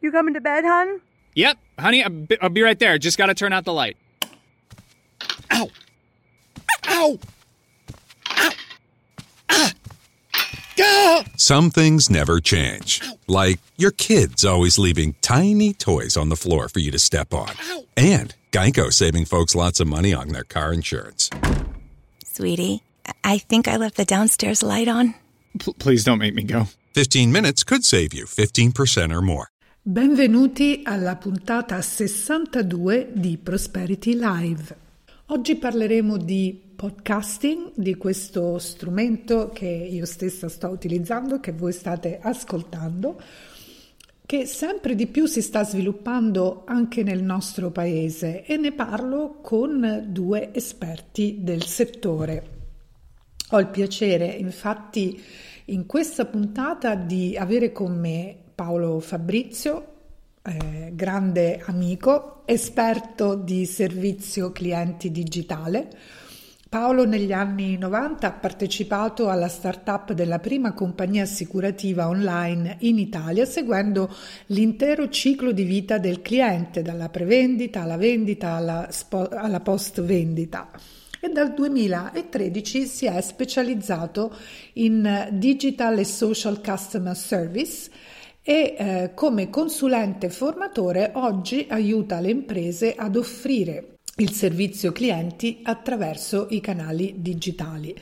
You coming to bed, hon? Yep, honey, I'll be, I'll be right there. Just gotta turn out the light. Ow! Ow! Ow! Ah! Ah! Some things never change. Like your kids always leaving tiny toys on the floor for you to step on. And Geico saving folks lots of money on their car insurance. Sweetie, I think I left the downstairs light on. P- please don't make me go. 15 minutes could save you 15% or more. Benvenuti alla puntata 62 di Prosperity Live. Oggi parleremo di podcasting, di questo strumento che io stessa sto utilizzando, che voi state ascoltando, che sempre di più si sta sviluppando anche nel nostro paese e ne parlo con due esperti del settore. Ho il piacere, infatti, in questa puntata di avere con me Paolo Fabrizio, eh, grande amico, esperto di servizio clienti digitale. Paolo negli anni 90 ha partecipato alla startup della prima compagnia assicurativa online in Italia, seguendo l'intero ciclo di vita del cliente, dalla prevendita alla vendita alla, spo- alla post vendita e dal 2013 si è specializzato in digital e social customer service e eh, come consulente formatore oggi aiuta le imprese ad offrire il servizio clienti attraverso i canali digitali.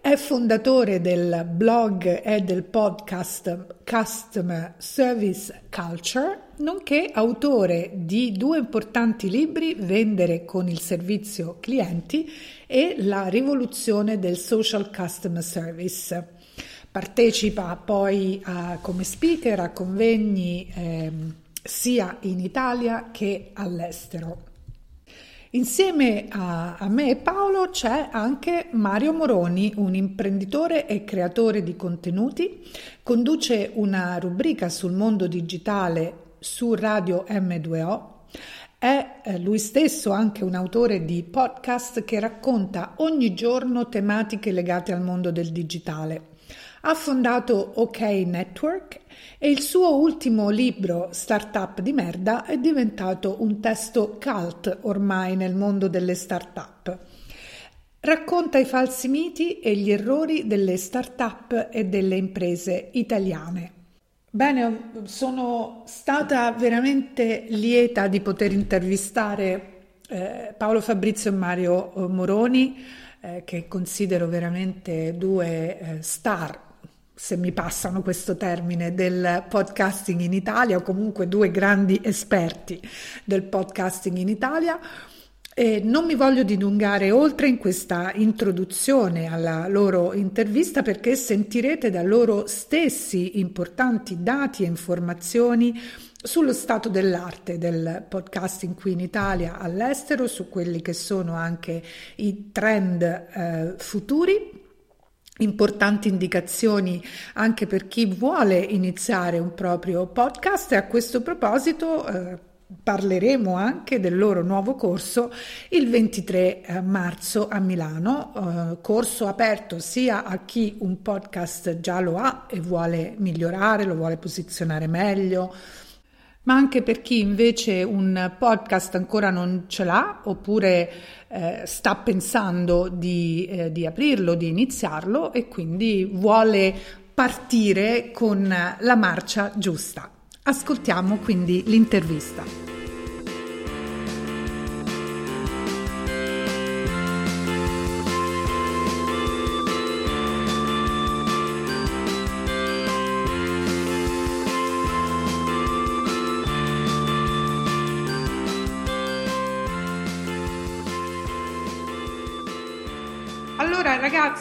È fondatore del blog e del podcast Customer Service Culture, nonché autore di due importanti libri Vendere con il servizio clienti e La rivoluzione del social customer service. Partecipa poi a, come speaker a convegni eh, sia in Italia che all'estero. Insieme a, a, me e Paolo c'è anche Mario Moroni, un imprenditore e creatore di contenuti, conduce una rubrica sul mondo digitale su Radio M2O, è eh, lui stesso anche un autore di podcast che racconta ogni giorno tematiche legate al mondo del digitale. Ha fondato OK Network e il suo ultimo libro, Startup di merda, è diventato un testo cult ormai nel mondo delle startup. Racconta i falsi miti e gli errori delle startup e delle imprese italiane. Bene, sono stata veramente lieta di poter intervistare eh, Paolo Fabrizio e Mario Moroni, eh, che considero veramente due eh, star se mi passano questo termine, del podcasting in Italia o comunque due grandi esperti del podcasting in Italia. E non mi voglio dilungare oltre in questa introduzione alla loro intervista perché sentirete da loro stessi importanti dati e informazioni sullo stato dell'arte del podcasting qui in Italia, all'estero, su quelli che sono anche i trend eh, futuri importanti indicazioni anche per chi vuole iniziare un proprio podcast. E a questo proposito eh, parleremo anche del loro nuovo corso il 23 eh, marzo a Milano, eh, corso aperto sia a chi un podcast già lo ha e vuole migliorare, lo vuole posizionare meglio, ma anche per chi invece un podcast ancora non ce l'ha oppure eh, sta pensando di, eh, di aprirlo, di iniziarlo e quindi vuole partire con la marcia giusta. Ascoltiamo quindi l'intervista.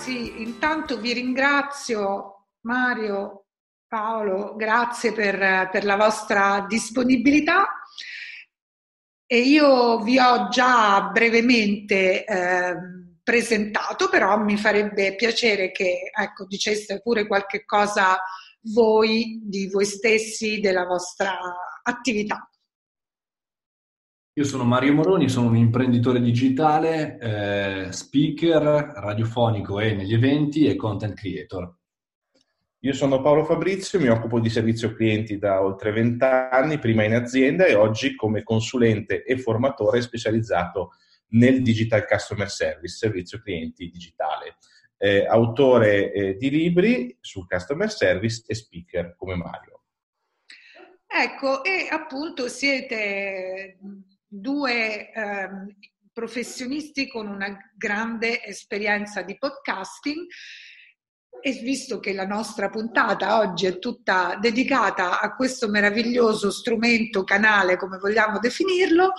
Ragazzi, intanto vi ringrazio Mario, Paolo, grazie per, per la vostra disponibilità e io vi ho già brevemente eh, presentato, però mi farebbe piacere che ecco, diceste pure qualche cosa voi di voi stessi, della vostra attività. Io sono Mario Moroni, sono un imprenditore digitale, eh, speaker radiofonico e negli eventi e content creator. Io sono Paolo Fabrizio, mi occupo di servizio clienti da oltre vent'anni, prima in azienda e oggi come consulente e formatore specializzato nel Digital Customer Service, servizio clienti digitale. Eh, autore eh, di libri sul customer service e speaker come Mario. Ecco, e appunto siete due eh, professionisti con una grande esperienza di podcasting e visto che la nostra puntata oggi è tutta dedicata a questo meraviglioso strumento, canale, come vogliamo definirlo,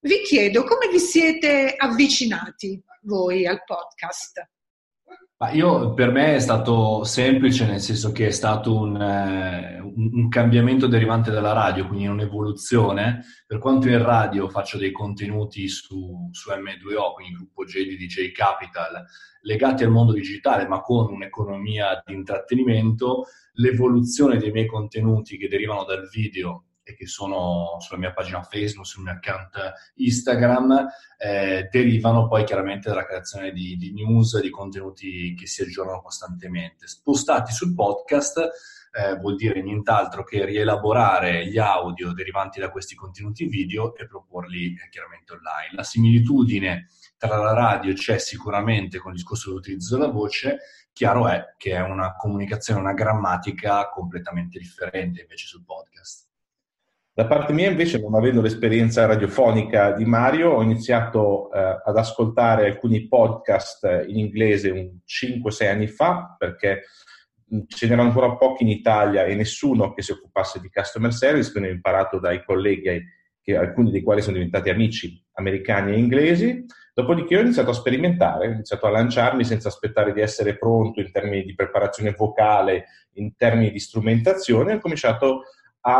vi chiedo come vi siete avvicinati voi al podcast? Io, per me è stato semplice, nel senso che è stato un, eh, un, cambiamento derivante dalla radio, quindi un'evoluzione. Per quanto in radio faccio dei contenuti su, su M2O, quindi gruppo J di DJ Capital, legati al mondo digitale, ma con un'economia di intrattenimento, l'evoluzione dei miei contenuti che derivano dal video e che sono sulla mia pagina Facebook, sul mio account Instagram, eh, derivano poi chiaramente dalla creazione di, di, news, di contenuti che si aggiornano costantemente. Spostati sul podcast eh, vuol dire nient'altro che rielaborare gli audio derivanti da questi contenuti video e proporli eh, chiaramente online. La similitudine tra la radio c'è sicuramente con il discorso dell'utilizzo della voce, chiaro è che è una comunicazione, una grammatica completamente differente invece sul podcast. Da parte mia invece, non avendo l'esperienza radiofonica di Mario, ho iniziato eh, ad ascoltare alcuni podcast in inglese un 5-6 anni fa, perché ce n'erano ancora pochi in Italia e nessuno che si occupasse di customer service, quindi ho imparato dai colleghi, che, alcuni dei quali sono diventati amici americani e inglesi. Dopodiché ho iniziato a sperimentare, ho iniziato a lanciarmi senza aspettare di essere pronto in termini di preparazione vocale, in termini di strumentazione, ho cominciato a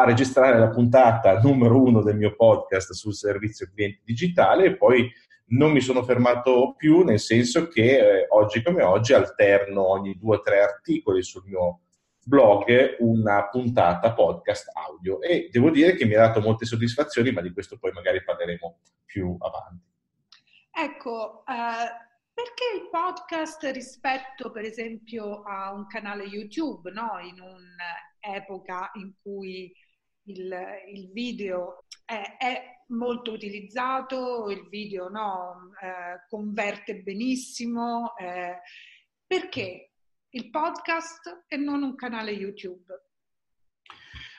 registrare la puntata numero uno del mio podcast sul servizio cliente digitale e poi non mi sono fermato più, nel senso che eh, oggi come oggi alterno ogni due o tre articoli sul mio blog una puntata podcast audio e devo dire che mi ha dato molte soddisfazioni, ma di questo poi magari parleremo più avanti. Ecco, eh, perché il podcast rispetto per esempio a un canale YouTube, no? in un'epoca in cui il, il video è, è, molto utilizzato, il video no? eh, converte benissimo, eh, perché il podcast e non un canale YouTube?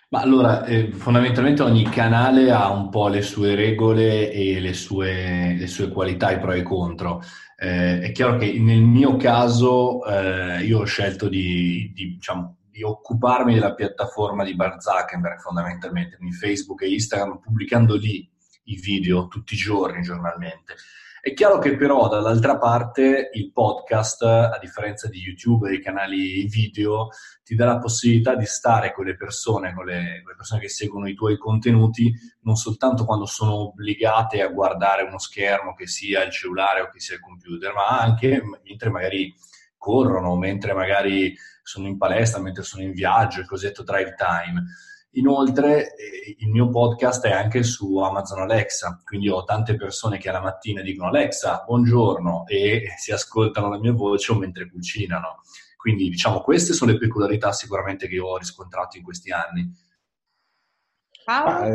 Ma allora, eh, fondamentalmente ogni canale ha un po' le sue regole e le sue, le sue qualità, i pro e i contro. Eh, è chiaro che nel mio caso eh, io ho scelto di, di, diciamo, di, occuparmi della piattaforma di Bar Zuckerberg fondamentalmente, quindi Facebook e Instagram, pubblicando lì i video tutti i giorni, giornalmente. È chiaro che però dall'altra parte il podcast, a differenza di YouTube e dei canali video, ti dà la possibilità di stare con le persone, con le, con le, persone che seguono i tuoi contenuti, non soltanto quando sono obbligate a guardare uno schermo, che sia il cellulare o che sia il computer, ma anche mentre magari corrono, mentre magari sono in palestra, mentre sono in viaggio, il cosiddetto drive time. Inoltre eh, il mio podcast è anche su Amazon Alexa, quindi ho tante persone che alla mattina dicono Alexa, buongiorno e si ascoltano la mia voce mentre cucinano. Quindi diciamo queste sono le peculiarità sicuramente che ho riscontrato in questi anni. Ah,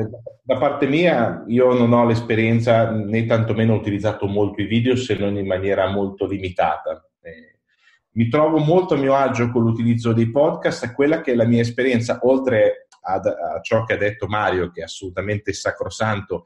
da parte mia, io non ho l'esperienza né tantomeno ho utilizzato molto i video se non in maniera molto limitata. Eh, mi trovo molto a mio agio con l'utilizzo dei podcast, quella che è la mia esperienza, oltre ad, a ciò che ha detto Mario, che è assolutamente sacrosanto,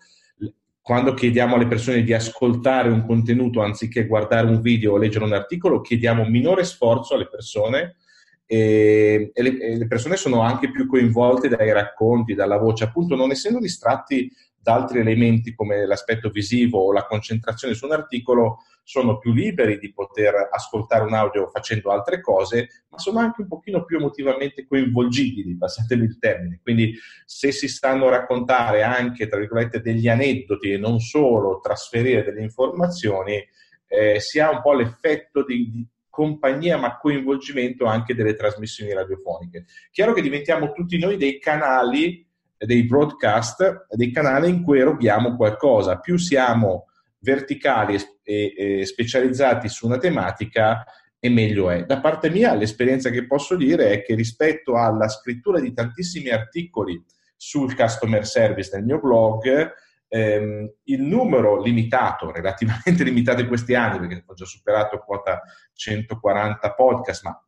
quando chiediamo alle persone di ascoltare un contenuto anziché guardare un video o leggere un articolo, chiediamo minore sforzo alle persone e, e, le, e, le, persone sono anche più coinvolte dai racconti, dalla voce, appunto non essendo distratti da altri elementi come l'aspetto visivo o la concentrazione su un articolo, sono più liberi di poter ascoltare un audio facendo altre cose, ma sono anche un pochino più emotivamente coinvolgibili, passatemi il termine. Quindi se si stanno a raccontare anche, tra virgolette, degli aneddoti e non solo trasferire delle informazioni, eh, si ha un po' l'effetto di, di compagnia ma coinvolgimento anche delle trasmissioni radiofoniche. Chiaro che diventiamo tutti noi dei canali, dei broadcast, dei canali in cui eroghiamo qualcosa. Più siamo verticali e, e, specializzati su una tematica e meglio è. Da parte mia l'esperienza che posso dire è che rispetto alla scrittura di tantissimi articoli sul customer service nel mio blog, ehm, il numero limitato, relativamente limitato in questi anni, perché ho già superato quota 140 podcast, ma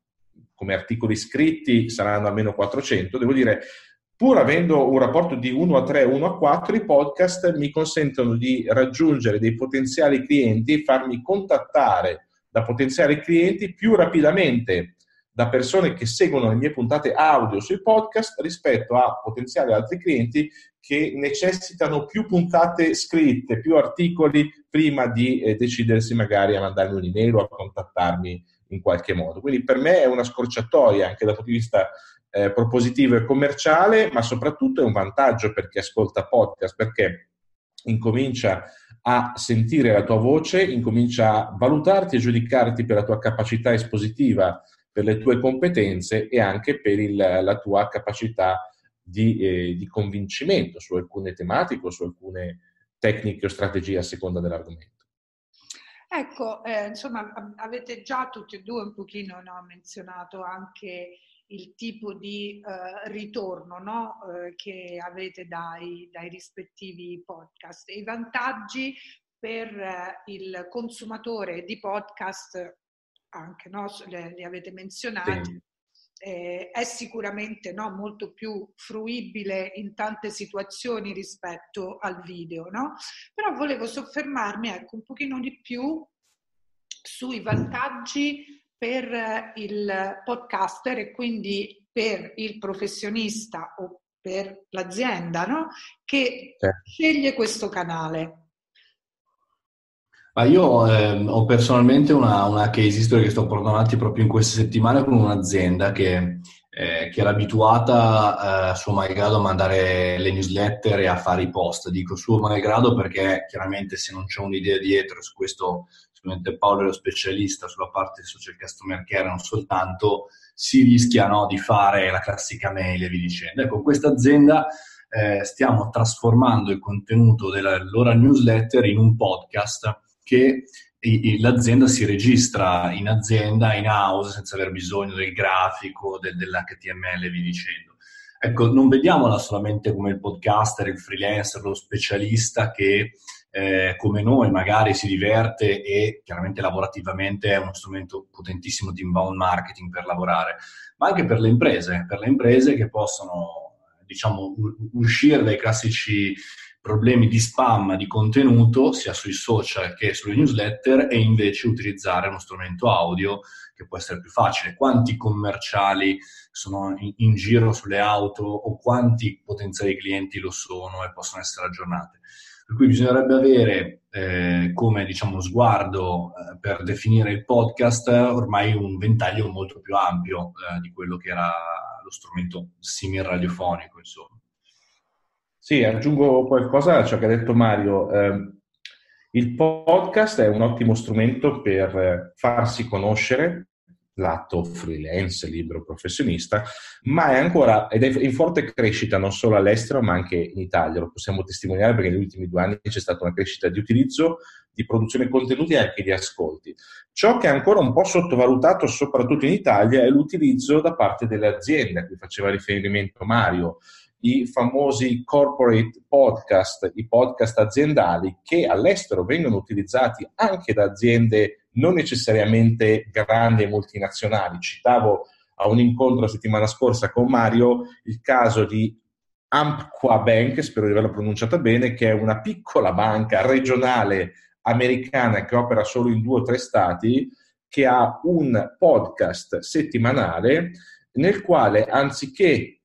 come articoli scritti saranno almeno 400, devo dire, pur avendo un rapporto di 1 a 3, 1 a 4, i podcast mi consentono di raggiungere dei potenziali clienti e farmi contattare da potenziali clienti più rapidamente da persone che seguono le mie puntate audio sui podcast rispetto a potenziali altri clienti che necessitano più puntate scritte, più articoli prima di eh, decidersi magari a mandarmi un'email o a contattarmi in qualche modo. Quindi per me è una scorciatoia anche dal punto di vista eh, propositivo e commerciale, ma soprattutto è un vantaggio per chi ascolta podcast perché incomincia a sentire la tua voce, incomincia a valutarti e giudicarti per la tua capacità espositiva per le tue competenze e anche per il, la tua capacità di, eh, di, convincimento su alcune tematiche o su alcune tecniche o strategie a seconda dell'argomento. Ecco, eh, insomma, avete già tutti e due un pochino no, menzionato anche il tipo di eh, ritorno no, eh, che avete dai, dai, rispettivi podcast. I vantaggi per eh, il consumatore di podcast anche, no? le, li avete menzionati, sì. eh, è sicuramente no, molto più fruibile in tante situazioni rispetto al video, no? Però volevo soffermarmi ecco, un pochino di più sui vantaggi per il podcaster e quindi per il professionista o per l'azienda no? che certo. sceglie questo canale. Ma io eh, ho personalmente una, una case history che sto portando avanti proprio in queste settimane con un'azienda che, eh, che era abituata eh, a suo malgrado a mandare le newsletter e a fare i post. Dico suo malgrado perché chiaramente se non c'è un'idea dietro, su questo sicuramente Paolo è lo specialista sulla parte social customer care, non soltanto, si rischia no, di fare la classica mail e vi dicendo. Ecco, questa azienda eh, stiamo trasformando il contenuto della loro newsletter in un podcast che l'azienda si registra in azienda, in house, senza aver bisogno del grafico, del, dell'HTML e via dicendo. Ecco, non vediamola solamente come il podcaster, il freelancer, lo specialista che eh, come noi magari si diverte e chiaramente lavorativamente è uno strumento potentissimo di inbound marketing per lavorare, ma anche per le imprese, per le imprese che possono diciamo uscire dai classici problemi di spam di contenuto sia sui social che sulle newsletter e invece utilizzare uno strumento audio che può essere più facile. Quanti commerciali sono in, in giro sulle auto o quanti potenziali clienti lo sono e possono essere aggiornate. Per cui bisognerebbe avere eh, come diciamo, sguardo eh, per definire il podcast ormai un ventaglio molto più ampio eh, di quello che era lo strumento simil radiofonico. Insomma. Sì, aggiungo qualcosa a ciò che ha detto Mario. Eh, il podcast è un ottimo strumento per farsi conoscere, l'atto freelance, libero professionista, ma è ancora ed è in forte crescita non solo all'estero ma anche in Italia, lo possiamo testimoniare perché negli ultimi due anni c'è stata una crescita di utilizzo, di produzione contenuti e anche di ascolti. Ciò che è ancora un po' sottovalutato, soprattutto in Italia, è l'utilizzo da parte delle aziende a cui faceva riferimento Mario i famosi corporate podcast, i podcast aziendali che all'estero vengono utilizzati anche da aziende non necessariamente grandi e multinazionali. Citavo a un incontro la settimana scorsa con Mario il caso di Ampqua Bank, spero di averla pronunciata bene, che è una piccola banca regionale americana che opera solo in due o tre stati, che ha un podcast settimanale nel quale anziché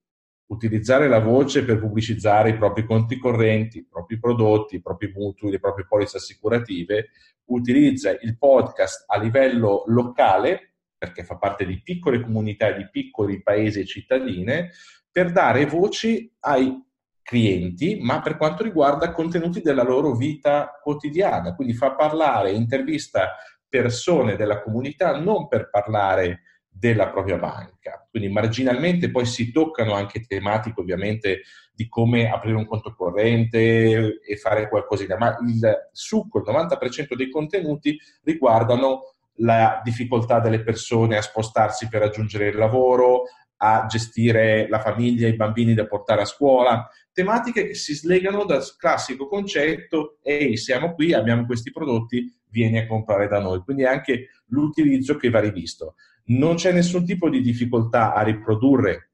utilizzare la voce per pubblicizzare i propri conti correnti, i propri prodotti, i propri mutui, le proprie polizze assicurative, utilizza il podcast a livello locale, perché fa parte di piccole comunità, di piccoli paesi e cittadine, per dare voci ai clienti, ma per quanto riguarda contenuti della loro vita quotidiana. Quindi fa parlare, intervista persone della comunità non per parlare della propria banca. Quindi marginalmente poi si toccano anche tematiche ovviamente di come aprire un conto corrente e fare qualcosina, ma il succo, il 90% dei contenuti riguardano la difficoltà delle persone a spostarsi per raggiungere il lavoro, a gestire la famiglia, i bambini da portare a scuola, tematiche che si slegano dal classico concetto ehi, siamo qui, abbiamo questi prodotti, vieni a comprare da noi. Quindi anche l'utilizzo che va rivisto. Non c'è nessun tipo di difficoltà a riprodurre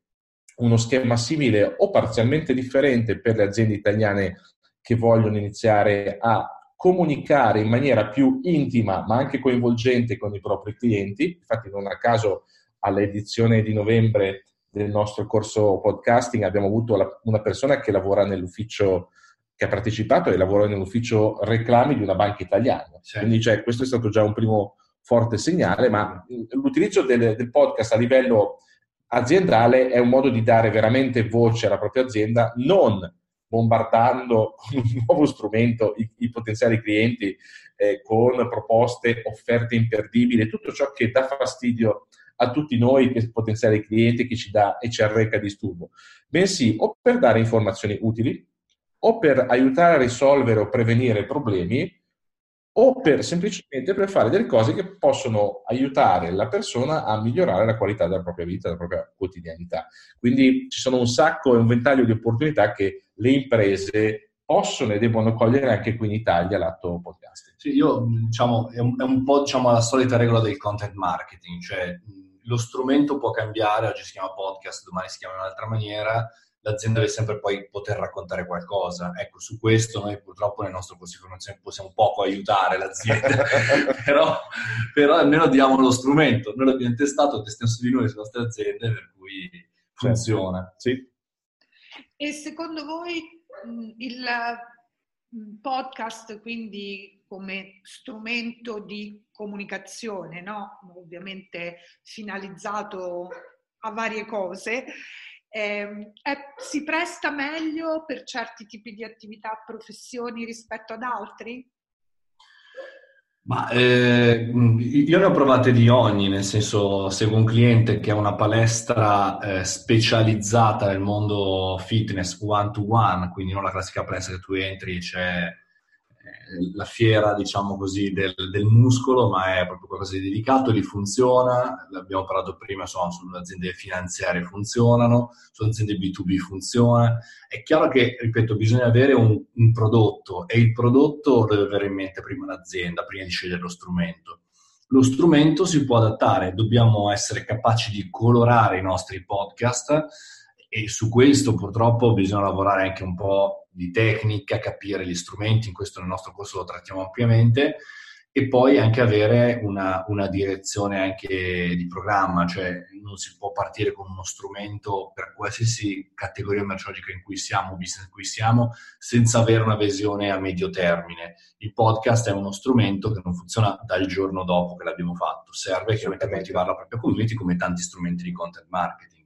uno schema simile o parzialmente differente per le aziende italiane che vogliono iniziare a comunicare in maniera più intima ma anche coinvolgente con i propri clienti. Infatti non a caso all'edizione di novembre del nostro corso podcasting abbiamo avuto una persona che lavora nell'ufficio che ha partecipato e lavora nell'ufficio reclami di una banca italiana. Sì. Quindi cioè, questo è stato già un primo forte segnale, ma l'utilizzo del, del, podcast a livello aziendale è un modo di dare veramente voce alla propria azienda, non bombardando con un nuovo strumento i, i potenziali clienti eh, con proposte, offerte imperdibili, tutto ciò che dà fastidio a tutti noi che potenziali clienti che ci dà e ci arreca disturbo, bensì o per dare informazioni utili o per aiutare a risolvere o prevenire problemi o per semplicemente per fare delle cose che possono aiutare la persona a migliorare la qualità della propria vita, della propria quotidianità. Quindi ci sono un sacco e un ventaglio di opportunità che le imprese possono e devono cogliere anche qui in Italia l'atto podcast. Sì, io diciamo, è un, è un po' diciamo, la solita regola del content marketing, cioè lo strumento può cambiare, oggi si chiama podcast, domani si chiama in un'altra maniera, l'azienda deve sempre poi poter raccontare qualcosa. Ecco, su questo noi purtroppo nel nostro corso di formazione possiamo poco aiutare l'azienda, però, però, almeno diamo lo strumento. Noi l'abbiamo testato, testiamo su di noi, sulle nostre aziende, per cui funziona. Sì. E secondo voi il podcast, quindi come strumento di comunicazione, no? ovviamente finalizzato a varie cose, eh, è, si presta meglio per certi tipi di attività, professioni rispetto ad altri? Ma eh, io ne ho provate di ogni, nel senso seguo un cliente che ha una palestra eh, specializzata nel mondo fitness one to one, quindi non la classica palestra che tu entri e c'è la fiera, diciamo così, del, del, muscolo, ma è proprio qualcosa di dedicato, lì funziona, l'abbiamo parlato prima, insomma, sulle aziende finanziarie funzionano, sulle aziende B2B funziona. È chiaro che, ripeto, bisogna avere un, un prodotto e il prodotto deve avere in mente prima l'azienda, prima di scegliere lo strumento. Lo strumento si può adattare, dobbiamo essere capaci di colorare i nostri podcast e su questo purtroppo bisogna lavorare anche un po' di tecnica, capire gli strumenti, in questo nel nostro corso lo trattiamo ampiamente, e poi anche avere una, una, direzione anche di programma, cioè non si può partire con uno strumento per qualsiasi categoria merceologica in cui siamo, business in cui siamo, senza avere una visione a medio termine. Il podcast è uno strumento che non funziona dal giorno dopo che l'abbiamo fatto, serve chiaramente motivare la propria community come tanti strumenti di content marketing.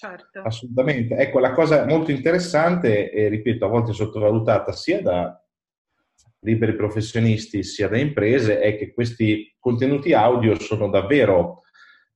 Certo. Assolutamente. Ecco, la cosa molto interessante, e ripeto, a volte sottovalutata sia da liberi professionisti sia da imprese, è che questi contenuti audio sono davvero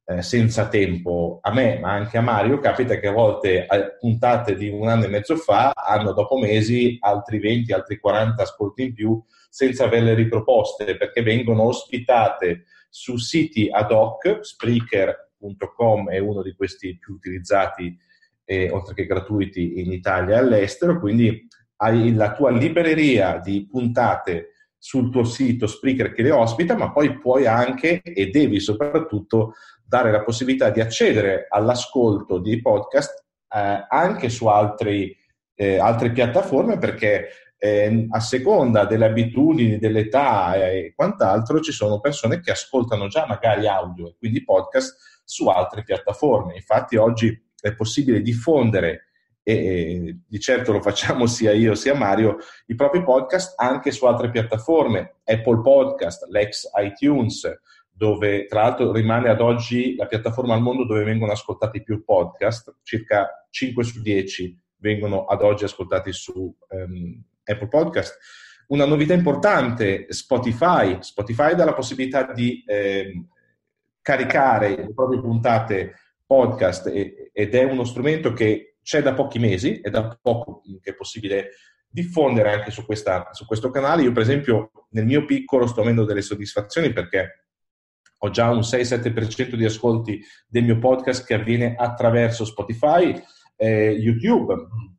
eh, senza tempo. A me, ma anche a Mario, capita che a volte a puntate di un anno e mezzo fa hanno dopo mesi altri 20, altri 40 ascolti in più senza averle riproposte perché vengono ospitate su siti ad hoc, Spreaker, Www.com è uno di questi più utilizzati, eh, oltre che gratuiti, in Italia e all'estero, quindi hai la tua libreria di puntate sul tuo sito Spreaker che le ospita, ma poi puoi anche e devi soprattutto dare la possibilità di accedere all'ascolto di podcast eh, anche su altri, eh, altre piattaforme perché eh, a seconda delle abitudini, dell'età e quant'altro ci sono persone che ascoltano già magari audio e quindi podcast su altre piattaforme. Infatti oggi è possibile diffondere e di certo lo facciamo sia io sia Mario, i propri podcast anche su altre piattaforme, Apple Podcast, l'ex iTunes, dove tra l'altro rimane ad oggi la piattaforma al mondo dove vengono ascoltati più podcast, circa 5 su 10 vengono ad oggi ascoltati su um, Apple Podcast. Una novità importante, Spotify. Spotify dà la possibilità di eh, caricare le proprie puntate podcast ed è uno strumento che c'è da pochi mesi, è da poco che è possibile diffondere anche su, questa, su questo canale. Io per esempio nel mio piccolo sto avendo delle soddisfazioni perché ho già un 6-7% di ascolti del mio podcast che avviene attraverso Spotify, eh, YouTube,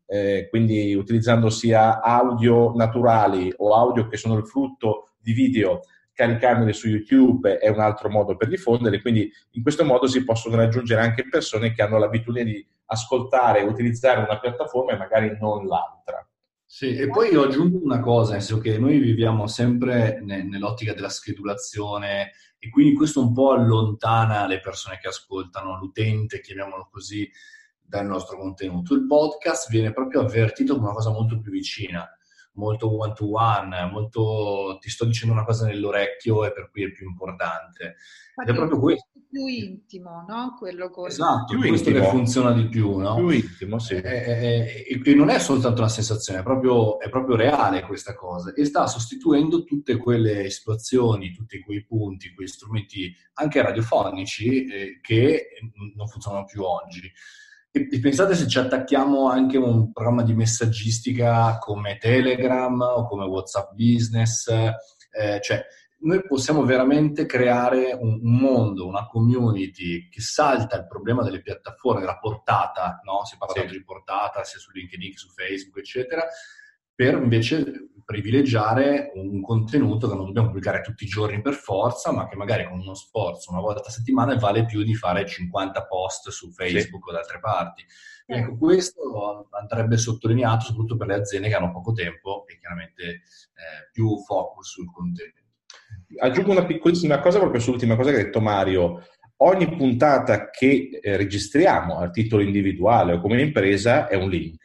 eh, quindi utilizzando sia audio naturali o audio che sono il frutto di video, caricarmeli su YouTube è un altro modo per diffondere, quindi in questo modo si possono raggiungere anche persone che hanno l'abitudine di ascoltare e utilizzare una piattaforma e magari non l'altra. Sì, e poi io aggiungo una cosa, nel senso che noi viviamo sempre ne, nell'ottica della schedulazione e quindi questo un po' allontana le persone che ascoltano, l'utente, chiamiamolo così, dal nostro contenuto. Il podcast viene proprio avvertito come una cosa molto più vicina, molto one to one, molto ti sto dicendo una cosa nell'orecchio e per cui è più importante. Ed è proprio questo. Più intimo, no? Quello con... Esatto, più questo intimo. che funziona di più, no? Più intimo, sì. E, e, e, non è soltanto una sensazione, è proprio, è proprio, reale questa cosa e sta sostituendo tutte quelle situazioni, tutti quei punti, quei strumenti anche radiofonici eh, che non funzionano più oggi. E pensate se ci attacchiamo anche a un programma di messaggistica come Telegram o come WhatsApp Business, eh, cioè noi possiamo veramente creare un, un, mondo, una community che salta il problema delle piattaforme, della portata, no? si parla sì. di portata sia su LinkedIn che su Facebook, eccetera, per invece privilegiare un contenuto che non dobbiamo pubblicare tutti i giorni per forza, ma che magari con uno sforzo una volta a settimana vale più di fare 50 post su Facebook sì. o da altre parti. E ecco, questo andrebbe sottolineato soprattutto per le aziende che hanno poco tempo e chiaramente eh, più focus sul contenuto. Aggiungo una piccolissima cosa proprio sull'ultima cosa che ha detto Mario. Ogni puntata che eh, registriamo a titolo individuale o come impresa è un link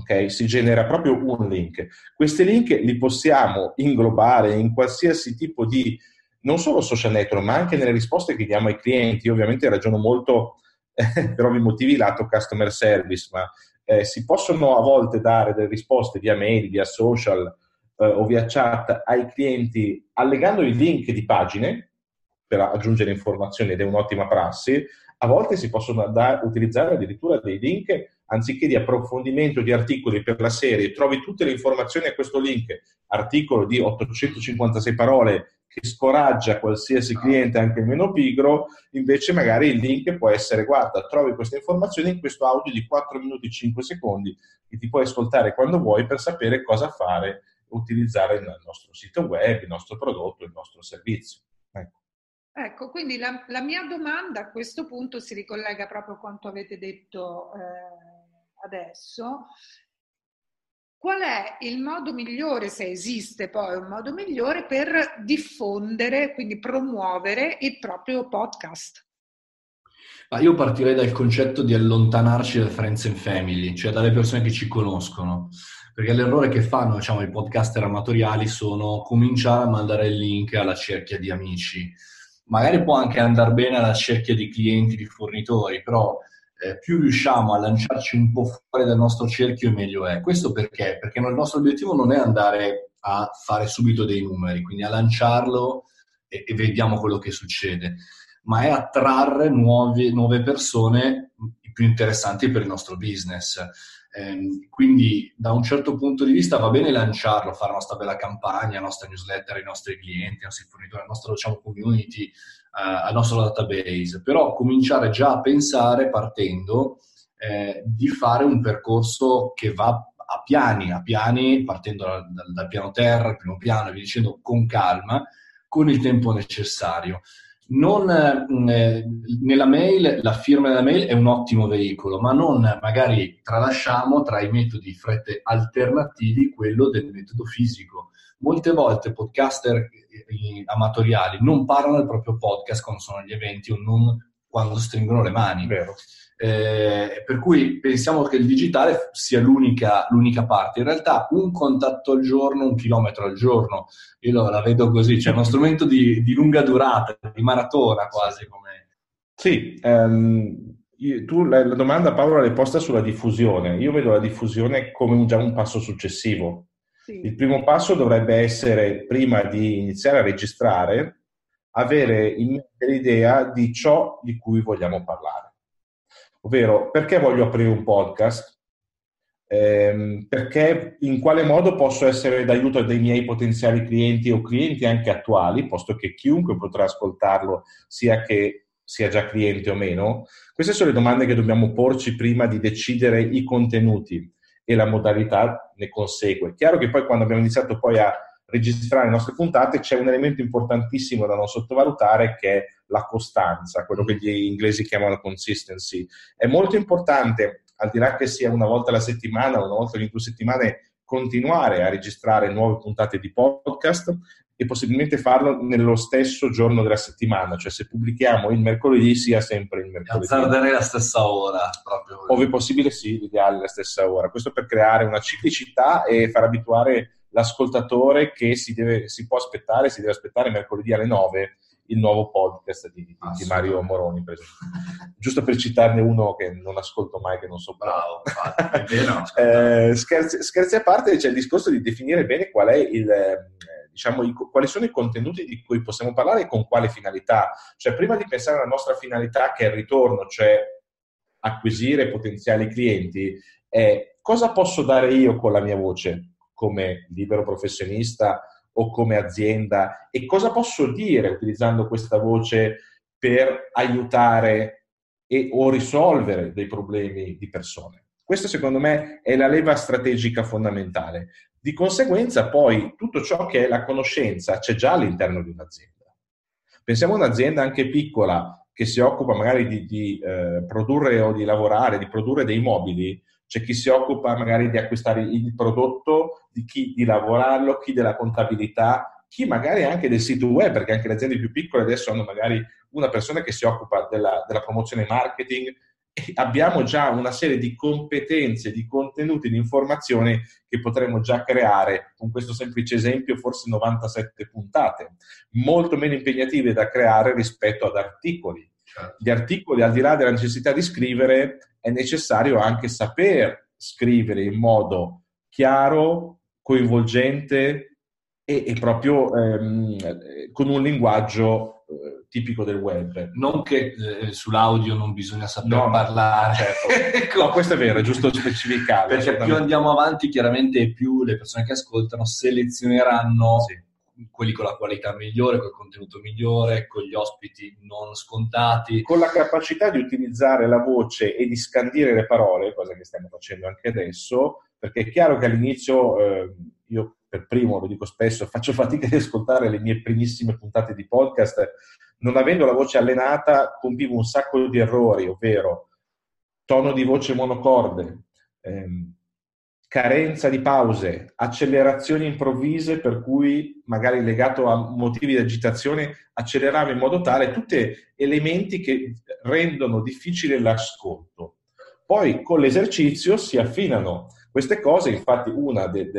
ok? Si genera proprio un link. Questi link li possiamo inglobare in qualsiasi tipo di, non solo social network, ma anche nelle risposte che diamo ai clienti. Io ovviamente ragiono molto eh, per ovvi motivi lato customer service, ma eh, si possono a volte dare delle risposte via mail, via social eh, o via chat ai clienti allegando i link di pagine per aggiungere informazioni ed è un'ottima prassi. A volte si possono da- utilizzare addirittura dei link anziché di approfondimento di articoli per la serie, trovi tutte le informazioni a questo link, articolo di 856 parole che scoraggia qualsiasi cliente, anche il meno pigro, invece magari il link può essere, guarda, trovi queste informazioni in questo audio di 4 minuti e 5 secondi che ti puoi ascoltare quando vuoi per sapere cosa fare, utilizzare il nostro sito web, il nostro prodotto, il nostro servizio. Ecco. Ecco, quindi la, la, mia domanda a questo punto si ricollega proprio a quanto avete detto eh, adesso, qual è il modo migliore, se esiste poi un modo migliore, per diffondere, quindi promuovere il proprio podcast? Ma io partirei dal concetto di allontanarci dal friends and family, cioè dalle persone che ci conoscono, perché l'errore che fanno diciamo, i podcaster amatoriali sono cominciare a mandare il link alla cerchia di amici. Magari può anche andare bene alla cerchia di clienti, di fornitori, però eh, più riusciamo a lanciarci un po' fuori dal nostro cerchio, meglio è. Questo perché? Perché il nostro obiettivo non è andare a fare subito dei numeri, quindi a lanciarlo e, e vediamo quello che succede, ma è attrarre nuove, nuove persone più interessanti per il nostro business. Eh, quindi da un certo punto di vista va bene lanciarlo, fare la nostra bella campagna, la nostra newsletter ai nostri clienti, ai nostri fornitori, al nostro diciamo, community, uh, al nostro database, però cominciare già a pensare partendo eh, di fare un percorso che va a piani, a piani, partendo dal, dal, dal piano terra, il primo piano e via dicendo con calma, con il tempo necessario. Non, eh, nella mail, la firma della mail è un ottimo veicolo, ma non magari tralasciamo tra i metodi frette alternativi quello del metodo fisico. Molte volte podcaster amatoriali non parlano del proprio podcast quando sono agli eventi o non quando stringono le mani. Eh, per cui pensiamo che il digitale sia l'unica, l'unica, parte. In realtà un contatto al giorno, un chilometro al giorno, io la vedo così, cioè uno strumento di, di lunga durata, di maratona quasi come... Sì, um, tu la, la, domanda Paolo l'hai posta sulla diffusione. Io vedo la diffusione come un, già un passo successivo. Sì. Il primo passo dovrebbe essere, prima di iniziare a registrare, avere in mente l'idea di ciò di cui vogliamo parlare. Ovvero, perché voglio aprire un podcast? ehm, perché in quale modo posso essere d'aiuto dei miei potenziali clienti o clienti anche attuali, posto che chiunque potrà ascoltarlo, sia che sia già cliente o meno? Queste sono le domande che dobbiamo porci prima di decidere i contenuti e la modalità ne consegue. Chiaro che poi quando abbiamo iniziato poi a registrare le nostre puntate c'è un elemento importantissimo da non sottovalutare che è la costanza, quello che gli inglesi chiamano consistency. È molto importante, al di là che sia una volta alla settimana o una volta ogni due settimane, continuare a registrare nuove puntate di podcast e possibilmente farlo nello stesso giorno della settimana, cioè se pubblichiamo il mercoledì sia sempre il mercoledì. Azzarderei la stessa ora, proprio. Ove possibile sì, l'ideale è la stessa ora. Questo per creare una ciclicità e far abituare l'ascoltatore che si, deve, si può aspettare, si deve aspettare mercoledì alle 9 il nuovo podcast di, di Mario Moroni, per esempio. Giusto per citarne uno che non ascolto mai, che non so bravo. è vero, eh, scherzi, scherzi, a parte, c'è il discorso di definire bene qual è il, eh, diciamo, i, quali sono i contenuti di cui possiamo parlare e con quale finalità. Cioè, prima di pensare alla nostra finalità, che è il ritorno, cioè acquisire potenziali clienti, è cosa posso dare io con la mia voce come libero professionista o come azienda e cosa posso dire utilizzando questa voce per aiutare e, o risolvere dei problemi di persone. Questa secondo me è la leva strategica fondamentale. Di conseguenza poi tutto ciò che è la conoscenza c'è già all'interno di un'azienda. Pensiamo a un'azienda anche piccola che si occupa magari di, di eh, produrre o di lavorare, di produrre dei mobili, c'è chi si occupa magari di acquistare il prodotto, di chi di lavorarlo, chi della contabilità, chi magari anche del sito web, perché anche le aziende più piccole adesso hanno magari una persona che si occupa della, della promozione marketing e abbiamo già una serie di competenze, di contenuti, di informazioni che potremmo già creare con questo semplice esempio, forse 97 puntate, molto meno impegnative da creare rispetto ad articoli. Gli articoli, al di là della necessità di scrivere, è necessario anche saper scrivere in modo chiaro, coinvolgente e, e proprio ehm, con un linguaggio eh, tipico del web. Non che eh, sull'audio non bisogna saper no, parlare. Certo. no, questo è vero, è giusto specificare. Perché più andiamo avanti, chiaramente più le persone che ascoltano selezioneranno sì quelli con la qualità migliore, col contenuto migliore, con gli ospiti non scontati. Con la capacità di utilizzare la voce e di scandire le parole, cosa che stiamo facendo anche adesso, perché è chiaro che all'inizio, eh, io per primo lo dico spesso, faccio fatica di ascoltare le mie primissime puntate di podcast, non avendo la voce allenata compivo un sacco di errori, ovvero tono di voce monocorde. Ehm, carenza di pause, accelerazioni improvvise per cui magari legato a motivi di agitazione accelerava in modo tale, tutti elementi che rendono difficile l'ascolto. Poi con l'esercizio si affinano queste cose, infatti uno de-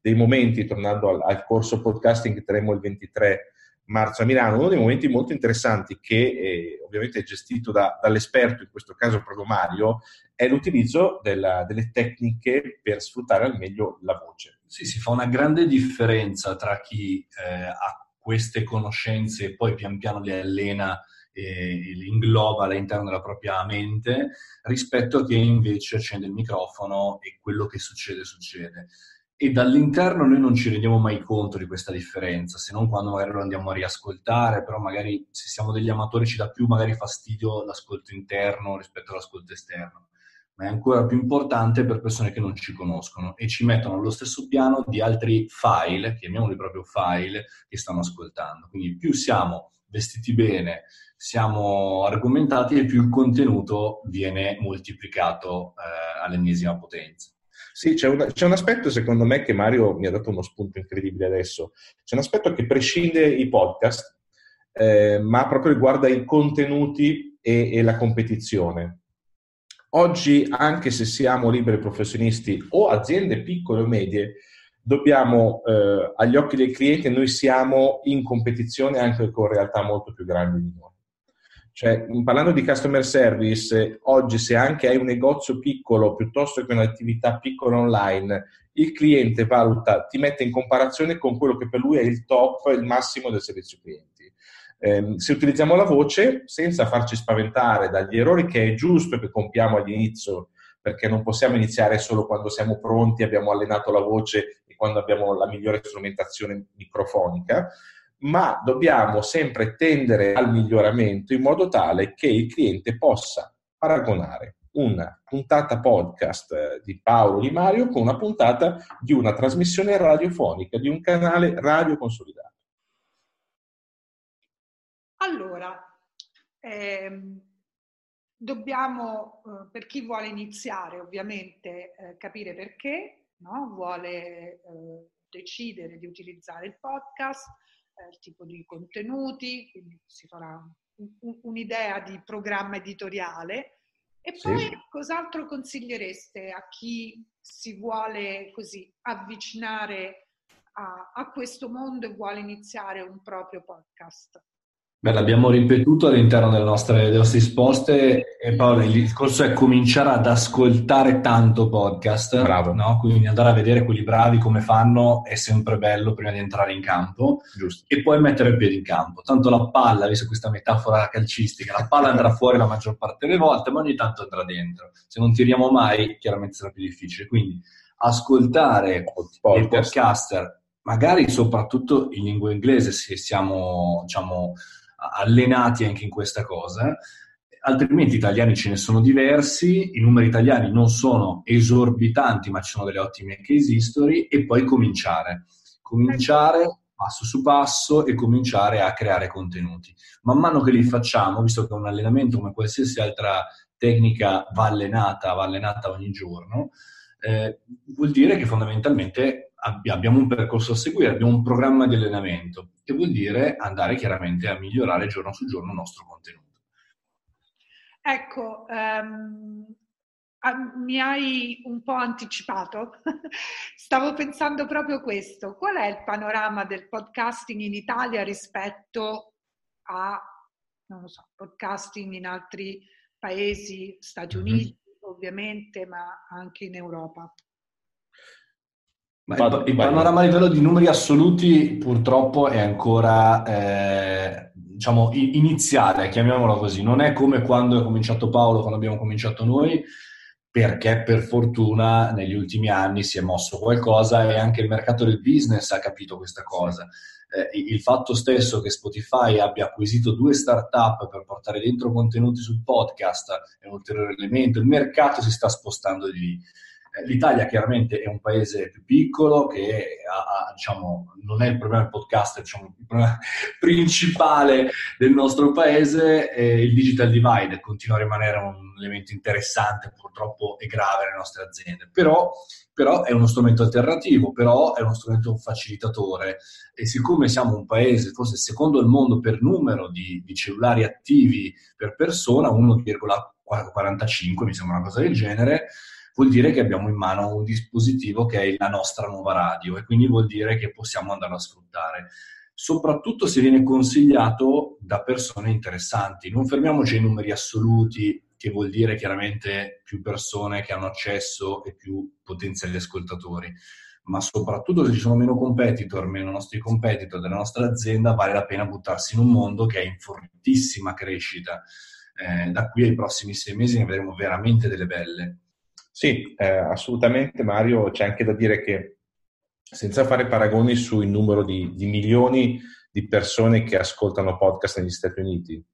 dei momenti, tornando al, al, corso podcasting che terremo il 23 marzo a Milano, uno dei momenti molto interessanti che eh, ovviamente è gestito da, dall'esperto, in questo caso proprio Mario, è l'utilizzo della, delle tecniche per sfruttare al meglio la voce. Sì, si fa una grande differenza tra chi eh, ha queste conoscenze e poi pian piano le allena e le ingloba all'interno della propria mente rispetto a chi invece accende il microfono e quello che succede succede e dall'interno noi non ci rendiamo mai conto di questa differenza, se non quando magari lo andiamo a riascoltare, però magari se siamo degli amatori ci dà più magari fastidio l'ascolto interno rispetto all'ascolto esterno, ma è ancora più importante per persone che non ci conoscono e ci mettono allo stesso piano di altri file, chiamiamoli proprio file, che stanno ascoltando. Quindi più siamo vestiti bene, siamo argomentati e più il contenuto viene moltiplicato eh, all'ennesima potenza. Sì, c'è un, c'è un, aspetto secondo me che Mario mi ha dato uno spunto incredibile adesso. C'è un aspetto che prescinde i podcast, eh, ma proprio riguarda i contenuti e, e, la competizione. Oggi, anche se siamo liberi professionisti o aziende piccole o medie, dobbiamo, eh, agli occhi del cliente, noi siamo in competizione anche con realtà molto più grandi di noi. Cioè, parlando di customer service, oggi se anche hai un negozio piccolo piuttosto che un'attività piccola online, il cliente valuta, ti mette in comparazione con quello che per lui è il top, il massimo del servizio clienti. Eh, se utilizziamo la voce, senza farci spaventare dagli errori che è giusto che compiamo all'inizio, perché non possiamo iniziare solo quando siamo pronti, abbiamo allenato la voce e quando abbiamo la migliore strumentazione microfonica, ma dobbiamo sempre tendere al miglioramento in modo tale che il cliente possa paragonare una puntata podcast eh, di Paolo Di Mario con una puntata di una trasmissione radiofonica di un canale radio consolidato. Allora, ehm, dobbiamo, eh, per chi vuole iniziare, ovviamente eh, capire perché, no? vuole eh, decidere di utilizzare il podcast, il tipo di contenuti, quindi si farà un, un'idea di programma editoriale e poi sì. cos'altro consigliereste a chi si vuole così avvicinare a, a questo mondo e vuole iniziare un proprio podcast? Beh, l'abbiamo ripetuto all'interno delle nostre, delle nostre risposte e Paolo, il discorso è cominciare ad ascoltare tanto podcast, Bravo. No? quindi andare a vedere quelli bravi come fanno è sempre bello prima di entrare in campo Giusto. e poi mettere il piede in campo. Tanto la palla, visto questa metafora calcistica, la palla andrà fuori la maggior parte delle volte, ma ogni tanto andrà dentro. Se non tiriamo mai, chiaramente sarà più difficile. Quindi ascoltare podcast. i podcaster, magari soprattutto in lingua inglese, se siamo, diciamo, allenati anche in questa cosa, altrimenti italiani ce ne sono diversi, i numeri italiani non sono esorbitanti, ma ci sono delle ottime case history, e poi cominciare. Cominciare passo su passo e cominciare a creare contenuti. Man mano che li facciamo, visto che un allenamento come qualsiasi altra tecnica va allenata, va allenata ogni giorno, eh, vuol dire che fondamentalmente abbiamo un percorso a seguire, abbiamo un programma di allenamento, che vuol dire andare chiaramente a migliorare giorno su giorno il nostro contenuto. Ecco, um, mi hai un po' anticipato. Stavo pensando proprio questo. Qual è il panorama del podcasting in Italia rispetto a, non lo so, podcasting in altri paesi, Stati mm-hmm. Uniti mm-hmm. ovviamente, ma anche in Europa? Il, il, panorama a livello di numeri assoluti purtroppo è ancora eh, diciamo, iniziale, chiamiamolo così. Non è come quando è cominciato Paolo, quando abbiamo cominciato noi, perché per fortuna negli ultimi anni si è mosso qualcosa e anche il mercato del business ha capito questa cosa. Eh, il fatto stesso che Spotify abbia acquisito due start-up per portare dentro contenuti sul podcast è un ulteriore elemento. Il mercato si sta spostando di lì. L'Italia chiaramente è un paese più piccolo che ha, ha, diciamo, non è il problema del podcast, diciamo, il problema principale del nostro paese, eh, il digital divide. Continua a rimanere un elemento interessante, purtroppo e grave nelle nostre aziende, però, però è uno strumento alternativo, però è uno strumento facilitatore. E siccome siamo un paese, forse secondo il mondo per numero di, di cellulari attivi per persona, 1,45 mi sembra una cosa del genere, vuol dire che abbiamo in mano un dispositivo che è la nostra nuova radio e quindi vuol dire che possiamo andarlo a sfruttare. Soprattutto se viene consigliato da persone interessanti. Non fermiamoci ai numeri assoluti, che vuol dire chiaramente più persone che hanno accesso e più potenziali ascoltatori ma soprattutto se ci sono meno competitor, meno nostri competitor della nostra azienda, vale la pena buttarsi in un mondo che è in fortissima crescita. Eh, da qui ai prossimi sei mesi ne vedremo veramente delle belle. Sì, eh, assolutamente Mario, c'è anche da dire che senza fare paragoni sul numero di, di milioni di persone che ascoltano podcast negli Stati Uniti,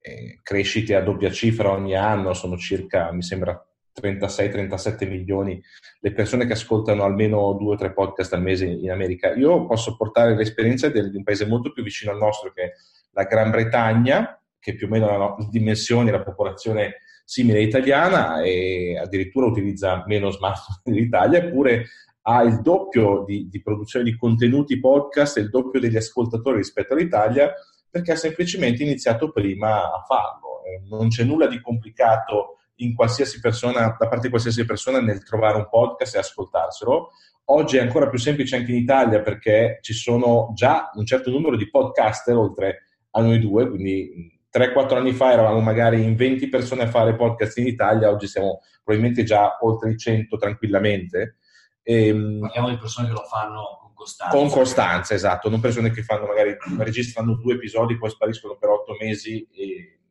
eh, crescite a doppia cifra ogni anno, sono circa, mi sembra, 36-37 milioni le persone che ascoltano almeno due o tre podcast al mese in America. Io posso portare l'esperienza di un paese molto più vicino al nostro, che è la Gran Bretagna, che più o meno ha la dimensione, la popolazione simile italiana e addirittura utilizza meno smartphone dell'Italia, eppure ha il doppio di, di, produzione di contenuti podcast e il doppio degli ascoltatori rispetto all'Italia perché ha semplicemente iniziato prima a farlo. Eh, non c'è nulla di complicato in qualsiasi persona, da parte di qualsiasi persona nel trovare un podcast e ascoltarselo. Oggi è ancora più semplice anche in Italia perché ci sono già un certo numero di podcaster oltre a noi due, quindi 3-4 anni fa eravamo magari in 20 persone a fare podcast in Italia, oggi siamo probabilmente già oltre i 100 tranquillamente. E, ehm, Parliamo di persone che lo fanno con costanza. Con costanza, esatto, non persone che fanno magari, registrano due episodi, poi spariscono per 8 mesi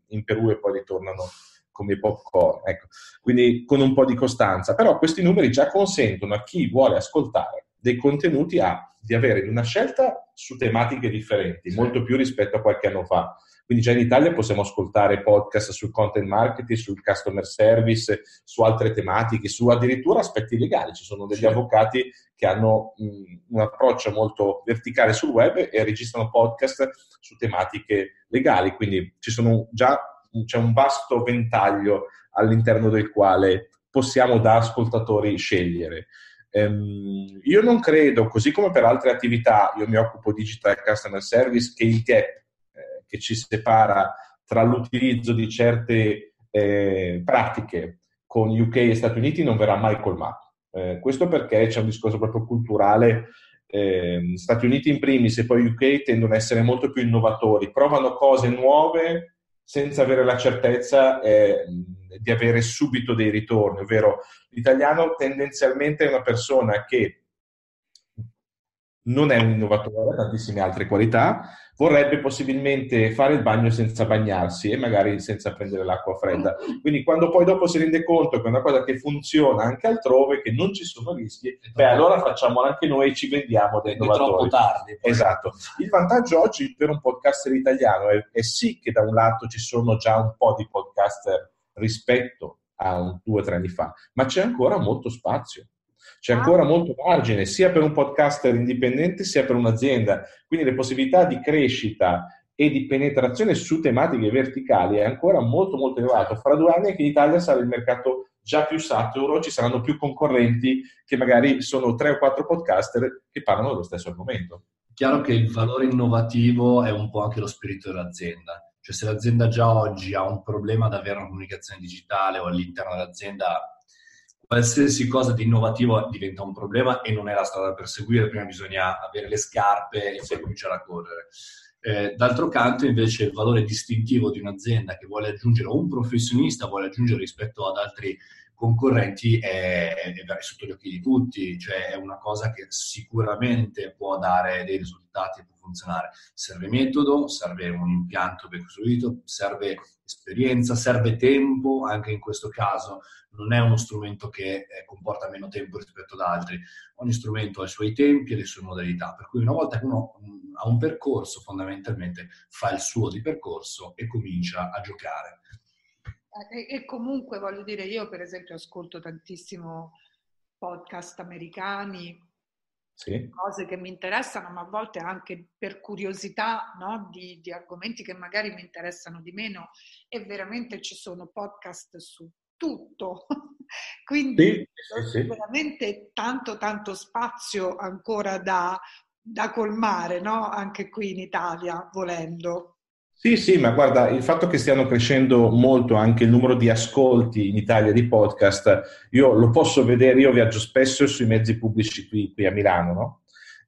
in Perù e poi ritornano come i popcorn, ecco. quindi con un po' di costanza. Però questi numeri già consentono a chi vuole ascoltare dei contenuti a, di avere una scelta su tematiche differenti, molto più rispetto a qualche anno fa. Quindi già in Italia possiamo ascoltare podcast sul content marketing, sul customer service, su altre tematiche, su addirittura aspetti legali. Ci sono degli avvocati che hanno mh, un approccio molto verticale sul web e registrano podcast su tematiche legali. Quindi ci sono già c'è un vasto ventaglio all'interno del quale possiamo da ascoltatori scegliere. Um, io non credo, così come per altre attività, io mi occupo di digital customer service, che il gap eh, che ci separa tra l'utilizzo di certe eh, pratiche con UK e Stati Uniti non verrà mai colmato. Eh, questo perché c'è un discorso proprio culturale. Eh, Stati Uniti in primis e poi UK tendono ad essere molto più innovatori, provano cose nuove senza avere la certezza eh, di avere subito dei ritorni, ovvero l'italiano tendenzialmente è una persona che non è un innovatore, ha tantissime altre qualità, vorrebbe possibilmente fare il bagno senza bagnarsi e magari senza prendere l'acqua fredda. Quindi quando poi dopo si rende conto che è una cosa che funziona anche altrove, che non ci sono rischi, beh allora facciamolo anche noi e ci vendiamo dei innovatori. È troppo tardi. Esatto. Il vantaggio oggi per un podcaster italiano è, è sì che da un lato ci sono già un po' di podcaster rispetto a un, due o tre anni fa, ma c'è ancora molto spazio. C'è ancora molto margine sia per un podcaster indipendente sia per un'azienda, quindi le possibilità di crescita e di penetrazione su tematiche verticali è ancora molto molto elevato. Fra due anni anche in Italia sarà il mercato già più saturo, ci saranno più concorrenti che magari sono tre o quattro podcaster che parlano dello stesso argomento. Chiaro che il valore innovativo è un po' anche lo spirito dell'azienda. Cioè se l'azienda già oggi ha un problema ad avere una comunicazione digitale o all'interno dell'azienda qualsiasi cosa di innovativo diventa un problema e non è la strada da perseguire, prima bisogna avere le scarpe e poi cominciare a correre. Eh, d'altro canto, invece, il valore distintivo di un'azienda che vuole aggiungere, o un professionista vuole aggiungere rispetto ad altri concorrenti è, è, è sotto gli occhi di tutti, cioè è una cosa che sicuramente può dare dei risultati può funzionare. Serve metodo, serve un impianto ben costruito, serve esperienza, serve tempo, anche in questo caso non è uno strumento che eh, comporta meno tempo rispetto ad altri, ogni strumento ha i suoi tempi e le sue modalità, per cui una volta che uno mm, ha un percorso fondamentalmente fa il suo di percorso e comincia a giocare. E, e comunque voglio dire, io per esempio ascolto tantissimo podcast americani, sì. cose che mi interessano, ma a volte anche per curiosità no? di, di, argomenti che magari mi interessano di meno e veramente ci sono podcast su tutto. Quindi sì, sì, veramente tanto tanto spazio ancora da, da colmare, no? anche qui in Italia, volendo. Sì, sì, ma guarda, il fatto che stiano crescendo molto anche il numero di ascolti in Italia di podcast, io lo posso vedere, io viaggio spesso sui mezzi pubblici qui, qui a Milano, no?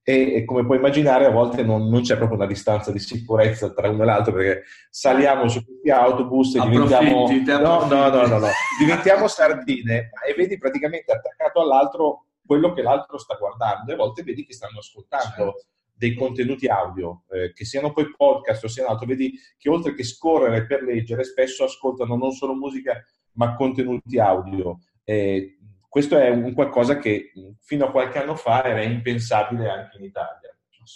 E, e, come puoi immaginare a volte non, non, c'è proprio una distanza di sicurezza tra uno e l'altro perché saliamo su questi autobus e diventiamo, no, no, no, no, no, diventiamo sardine e vedi praticamente attaccato all'altro quello che l'altro sta guardando e a volte vedi che stanno ascoltando. Certo dei contenuti audio, eh, che siano poi podcast o siano altro, vedi che oltre che scorrere per leggere, spesso ascoltano non solo musica, ma contenuti audio. Eh, questo è un qualcosa che fino a qualche anno fa era impensabile anche in Italia.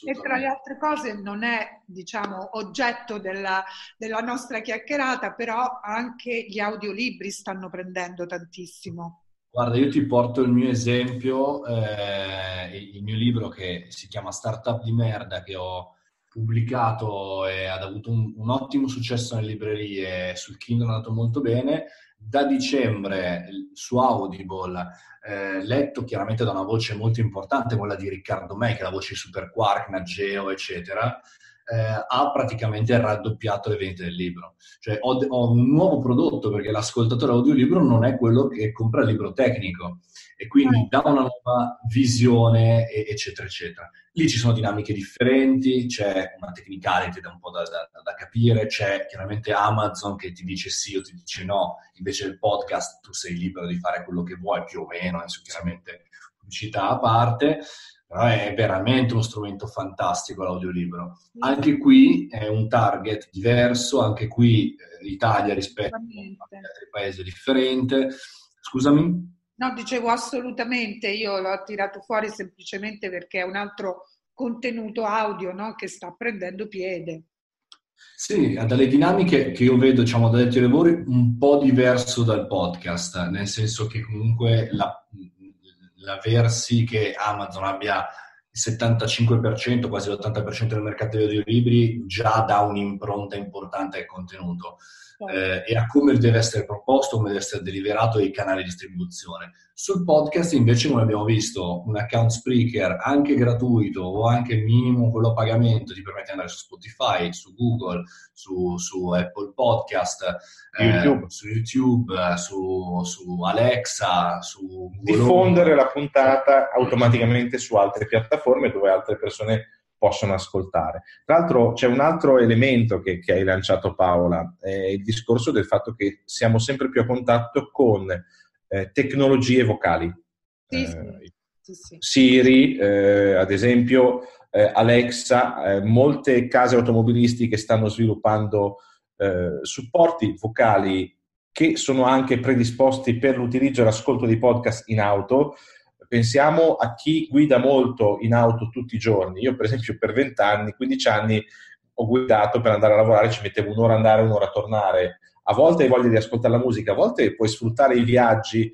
E tra le altre cose non è, diciamo, oggetto della, della nostra chiacchierata, però anche gli audiolibri stanno prendendo tantissimo. Guarda, io ti porto il mio esempio, eh, il mio libro che si chiama Startup di merda, che ho pubblicato e ha avuto un, un ottimo successo nelle librerie, sul Kindle è andato molto bene. Da dicembre su Audible, eh, letto chiaramente da una voce molto importante, quella di Riccardo May, che è la voce di Super Quark, Nageo, eccetera eh, ha praticamente raddoppiato le vendite del libro. Cioè ho, ho, un nuovo prodotto perché l'ascoltatore audiolibro non è quello che compra il libro tecnico e quindi dà una nuova visione, eccetera, eccetera. Lì ci sono dinamiche differenti, c'è una technicality da un po' da, da, da, capire, c'è chiaramente Amazon che ti dice sì o ti dice no, invece il podcast tu sei libero di fare quello che vuoi più o meno, adesso chiaramente pubblicità a parte, è veramente uno strumento fantastico l'audiolibro. Anche qui è un target diverso, anche qui eh, l'Italia rispetto agli altri paesi è differente. Scusami? No, dicevo assolutamente, io l'ho tirato fuori semplicemente perché è un altro contenuto audio no? che sta prendendo piede. Sì, ha delle dinamiche che io vedo, diciamo, da detti lavori un po' diverso dal podcast, nel senso che comunque la, l'aversi che Amazon abbia il 75%, quasi l'80% del mercato degli audiolibri già dà un'impronta importante al contenuto eh, e a come deve essere proposto, come deve essere deliberato i canali di distribuzione. Sul podcast invece come abbiamo visto un account Spreaker anche gratuito o anche minimo quello a pagamento ti permette di andare su Spotify, su Google, su, su Apple Podcast, eh, YouTube. su YouTube, su, su Alexa, su Google diffondere la puntata automaticamente su altre piattaforme dove altre persone possono ascoltare. Tra l'altro c'è un altro elemento che, che hai lanciato Paola, è il discorso del fatto che siamo sempre più a contatto con eh, tecnologie vocali. Sì, eh, sì, sì. Siri, eh, ad esempio, eh, Alexa, eh, molte case automobilistiche stanno sviluppando eh, supporti vocali che sono anche predisposti per l'utilizzo e l'ascolto di podcast in auto, pensiamo a chi guida molto in auto tutti i giorni. Io, per esempio, per 20 anni, 15 anni ho guidato per andare a lavorare, ci mettevo un'ora andare, un'ora a tornare. A volte hai voglia di ascoltare la musica, a volte puoi sfruttare i viaggi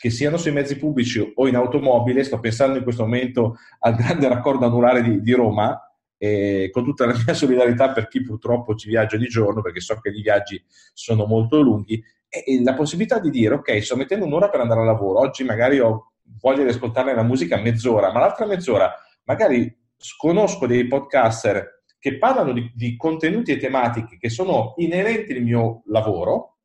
che siano sui mezzi pubblici o in automobile. Sto pensando in questo momento al grande raccordo anulare di, di Roma, e con tutta la mia solidarietà per chi purtroppo ci viaggia di giorno, perché so che i viaggi sono molto lunghi, e la possibilità di dire, ok, sto mettendo un'ora per andare al lavoro, oggi magari ho voglia di ascoltare la musica mezz'ora, ma l'altra mezz'ora magari conosco dei podcaster che parlano di, di contenuti e tematiche che sono inerenti al mio lavoro,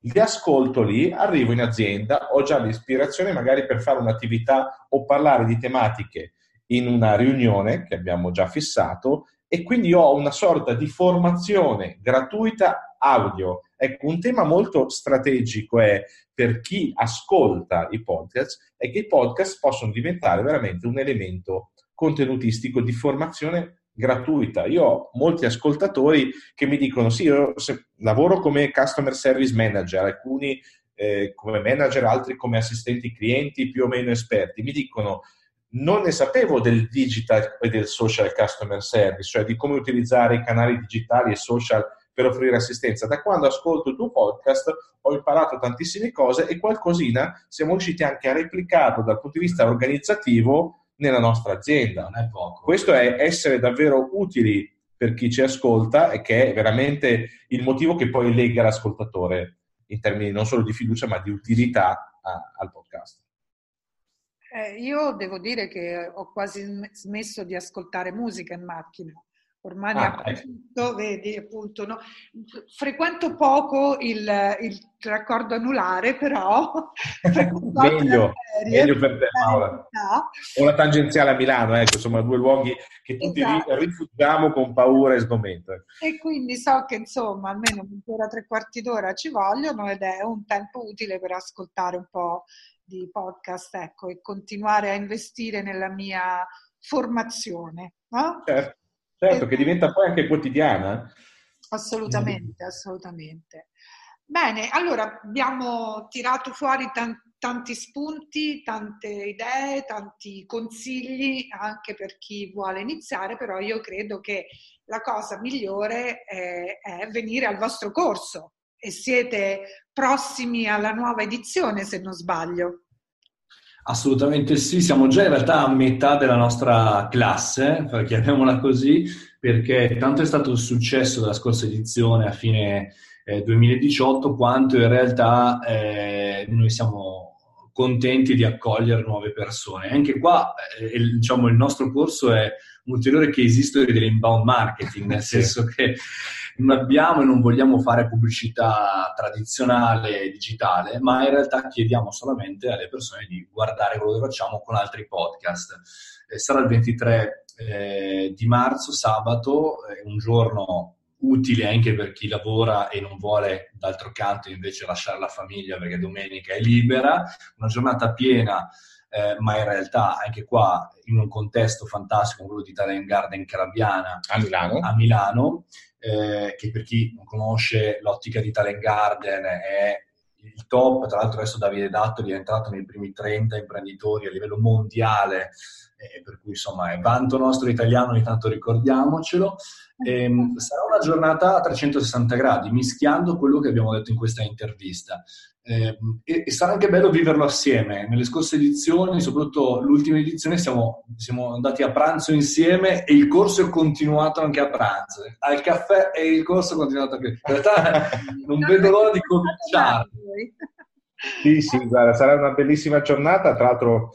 li ascolto lì, arrivo in azienda, ho già l'ispirazione magari per fare un'attività o parlare di tematiche in una riunione che abbiamo già fissato e quindi ho una sorta di formazione gratuita audio. Ecco, un tema molto strategico è per chi ascolta i podcast è che i podcast possono diventare veramente un elemento contenutistico di formazione gratuita. Io ho molti ascoltatori che mi dicono: Sì, io lavoro come customer service manager, alcuni eh, come manager, altri come assistenti clienti più o meno esperti. Mi dicono: Non ne sapevo del digital e del social customer service, cioè di come utilizzare i canali digitali e social per offrire assistenza. Da quando ascolto il tuo podcast ho imparato tantissime cose e qualcosina siamo riusciti anche a replicarlo dal punto di vista organizzativo nella nostra azienda. Non è poco. Questo è essere davvero utili per chi ci ascolta e che è veramente il motivo che poi lega l'ascoltatore in termini non solo di fiducia ma di utilità a, al podcast. Eh, io devo dire che ho quasi smesso di ascoltare musica in macchina ormai ne ah, approfitto, ecco. vedi appunto, no? frequento poco il, il, raccordo anulare, però meglio, meglio per te Paola. O la tangenziale a Milano, ecco, insomma due luoghi che tutti esatto. rifugiamo con paura e sgomento. Ecco. E quindi so che insomma almeno mezz'ora, tre quarti d'ora ci vogliono ed è un tempo utile per ascoltare un po' di podcast, ecco, e continuare a investire nella mia formazione. No? Certo. Certo, che diventa poi anche quotidiana. Assolutamente, assolutamente. Bene, allora abbiamo tirato fuori tanti, tanti spunti, tante idee, tanti consigli anche per chi vuole iniziare, però io credo che la cosa migliore è, è venire al vostro corso e siete prossimi alla nuova edizione, se non sbaglio. Assolutamente sì, siamo già in realtà a metà della nostra classe, chiamiamola così, perché tanto è stato il successo della scorsa edizione a fine eh, 2018, quanto in realtà eh, noi siamo contenti di accogliere nuove persone. Anche qua eh, diciamo, il nostro corso è ulteriore che esiste dell'inbound marketing, nel senso che non abbiamo e non vogliamo fare pubblicità tradizionale digitale, ma in realtà chiediamo solamente alle persone di guardare quello che facciamo con altri podcast. Eh, sarà il 23 eh, di marzo, sabato, eh, un giorno utile anche per chi lavora e non vuole d'altro canto invece lasciare la famiglia perché domenica è libera, una giornata piena eh, ma in realtà anche qua in un contesto fantastico, quello di Talent Garden Carabiana a Milano, a Milano eh, che per chi non conosce l'ottica di Talent Garden è il top, tra l'altro adesso Davide Dattoli è entrato nei primi 30 imprenditori a livello mondiale, eh, per cui insomma è vanto nostro italiano, ogni tanto ricordiamocelo. E, ehm, sarà una giornata a 360 gradi, mischiando quello che abbiamo detto in questa intervista. Eh, e, e, sarà anche bello viverlo assieme. Nelle scorse edizioni, soprattutto l'ultima edizione, siamo, siamo, andati a pranzo insieme e il corso è continuato anche a pranzo. Al caffè e il corso è continuato anche. In realtà non vedo l'ora di cominciare. Sì, sì, guarda, sarà una bellissima giornata. Tra l'altro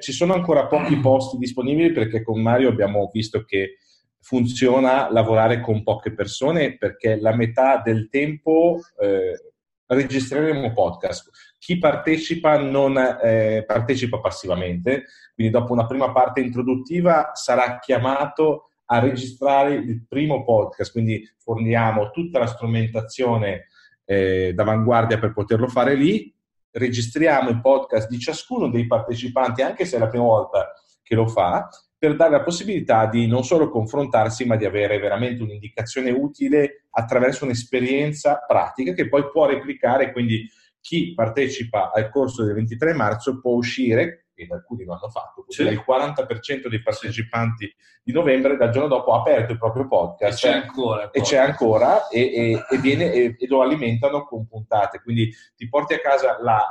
ci sono ancora pochi posti disponibili perché con Mario abbiamo visto che funziona lavorare con poche persone perché la metà del tempo eh, registreremo podcast. Chi partecipa non eh, partecipa passivamente, quindi dopo una prima parte introduttiva sarà chiamato a registrare il primo podcast, quindi forniamo tutta la strumentazione eh, d'avanguardia per poterlo fare lì, registriamo il podcast di ciascuno dei partecipanti, anche se è la prima volta che lo fa, per dare la possibilità di non solo confrontarsi, ma di avere veramente un'indicazione utile attraverso un'esperienza pratica che poi può replicare. Quindi chi partecipa al corso del 23 marzo può uscire, ed alcuni lo hanno fatto, sì. il 40% dei partecipanti di novembre dal giorno dopo ha aperto il proprio podcast e c'è ancora, e, c'è ancora e, e, e, viene, e lo alimentano con puntate. Quindi ti porti a casa la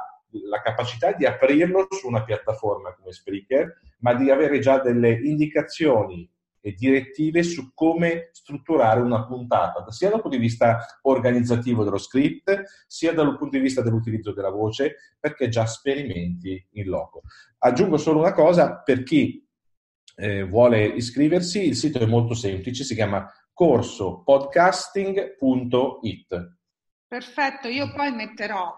la capacità di aprirlo su una piattaforma come Spreaker, ma di avere già delle indicazioni e direttive su come strutturare una puntata, sia dal punto di vista organizzativo dello script, sia dal punto di vista dell'utilizzo della voce, perché già sperimenti in loco. Aggiungo solo una cosa, per chi eh, vuole iscriversi, il sito è molto semplice, si chiama corsopodcasting.it. Perfetto, io poi metterò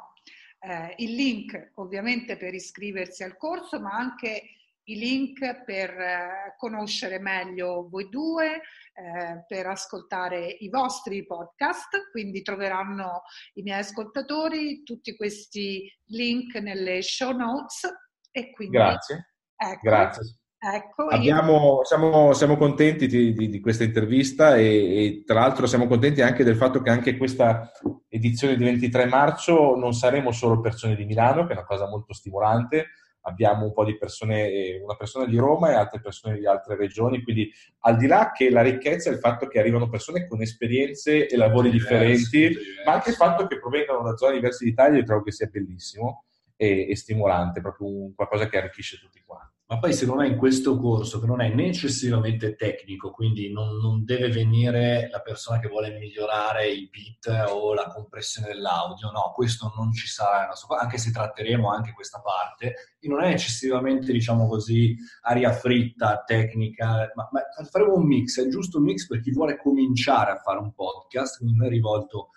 eh, il link ovviamente per iscriversi al corso, ma anche i link per eh, conoscere meglio voi due, eh, per ascoltare i vostri podcast, quindi troveranno i miei ascoltatori tutti questi link nelle show notes. E quindi, Grazie. Ecco, Grazie. Ecco, Abbiamo, siamo, siamo, contenti di, di, di questa intervista e, e, tra l'altro siamo contenti anche del fatto che anche questa edizione di 23 marzo non saremo solo persone di Milano, che è una cosa molto stimolante, abbiamo un po' di persone, eh, una persona di Roma e altre persone di altre regioni, quindi al di là che la ricchezza è il fatto che arrivano persone con esperienze e lavori diversi, differenti, diversi. ma anche il fatto che provengano da zone diverse d'Italia, io trovo che sia bellissimo e, e stimolante, proprio un, qualcosa che arricchisce tutti quanti. Ma poi secondo me in questo corso, che non è necessariamente tecnico, quindi non, non, deve venire la persona che vuole migliorare il beat o la compressione dell'audio, no, questo non ci sarà, anche se tratteremo anche questa parte, e non è eccessivamente, diciamo così, aria fritta, tecnica, ma, ma faremo un mix, è giusto un mix per chi vuole cominciare a fare un podcast, quindi non è rivolto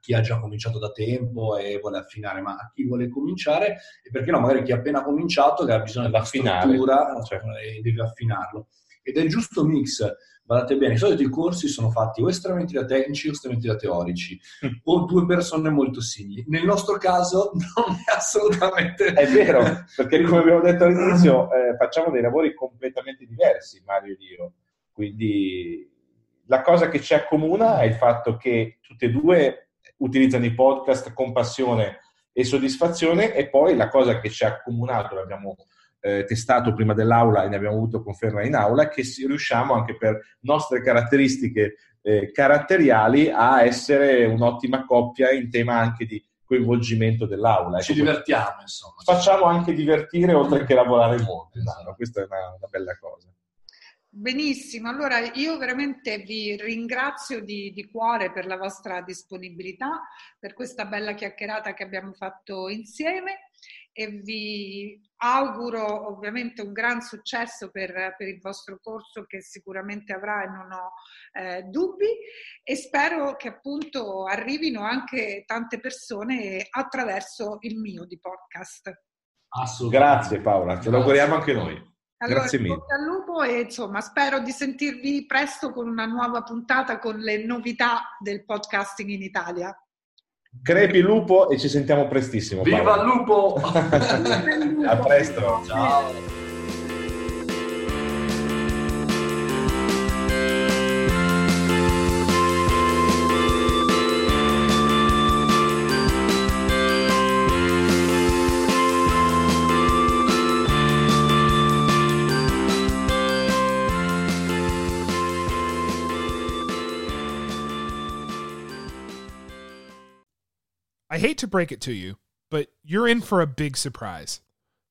chi ha già cominciato da tempo e vuole affinare, ma a chi vuole cominciare e perché no, magari chi ha appena cominciato che ha bisogno di struttura cioè, e deve affinarlo. Ed è il giusto mix, guardate bene, i soliti corsi sono fatti o estremamente da tecnici o estremamente da teorici, mm. o due persone molto simili. Nel nostro caso non è assolutamente... È vero, perché come abbiamo detto all'inizio, eh, facciamo dei lavori completamente diversi, Mario ed io. Quindi la cosa che ci accomuna è il fatto che tutte e due utilizzano i podcast con passione e soddisfazione e poi la cosa che ci ha accomunato, l'abbiamo eh, testato prima dell'aula e ne abbiamo avuto conferma in aula, è che riusciamo anche per nostre caratteristiche eh, caratteriali a essere un'ottima coppia in tema anche di coinvolgimento dell'aula. Ci ecco, divertiamo, insomma. Facciamo anche divertire oltre che lavorare molto, no, questa è una, una bella cosa. Benissimo, allora io veramente vi ringrazio di, di, cuore per la vostra disponibilità, per questa bella chiacchierata che abbiamo fatto insieme e vi auguro ovviamente un gran successo per, per il vostro corso che sicuramente avrà e non ho eh, dubbi e spero che appunto arrivino anche tante persone attraverso il mio di podcast. Grazie Paola, ce lo auguriamo anche noi. Allora, Grazie mille. al lupo e insomma spero di sentirvi presto con una nuova puntata con le novità del podcasting in Italia. Crepi lupo e ci sentiamo prestissimo. Viva Paolo. il lupo! A presto. Ciao! Hate to break it to you, but you're in for a big surprise.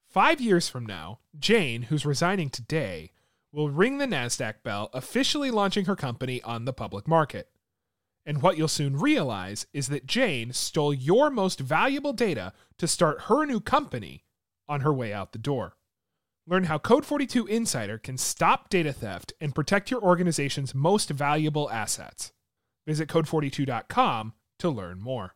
Five years from now, Jane, who's resigning today, will ring the NASDAQ bell, officially launching her company on the public market. And what you'll soon realize is that Jane stole your most valuable data to start her new company on her way out the door. Learn how Code 42 Insider can stop data theft and protect your organization's most valuable assets. Visit code42.com to learn more.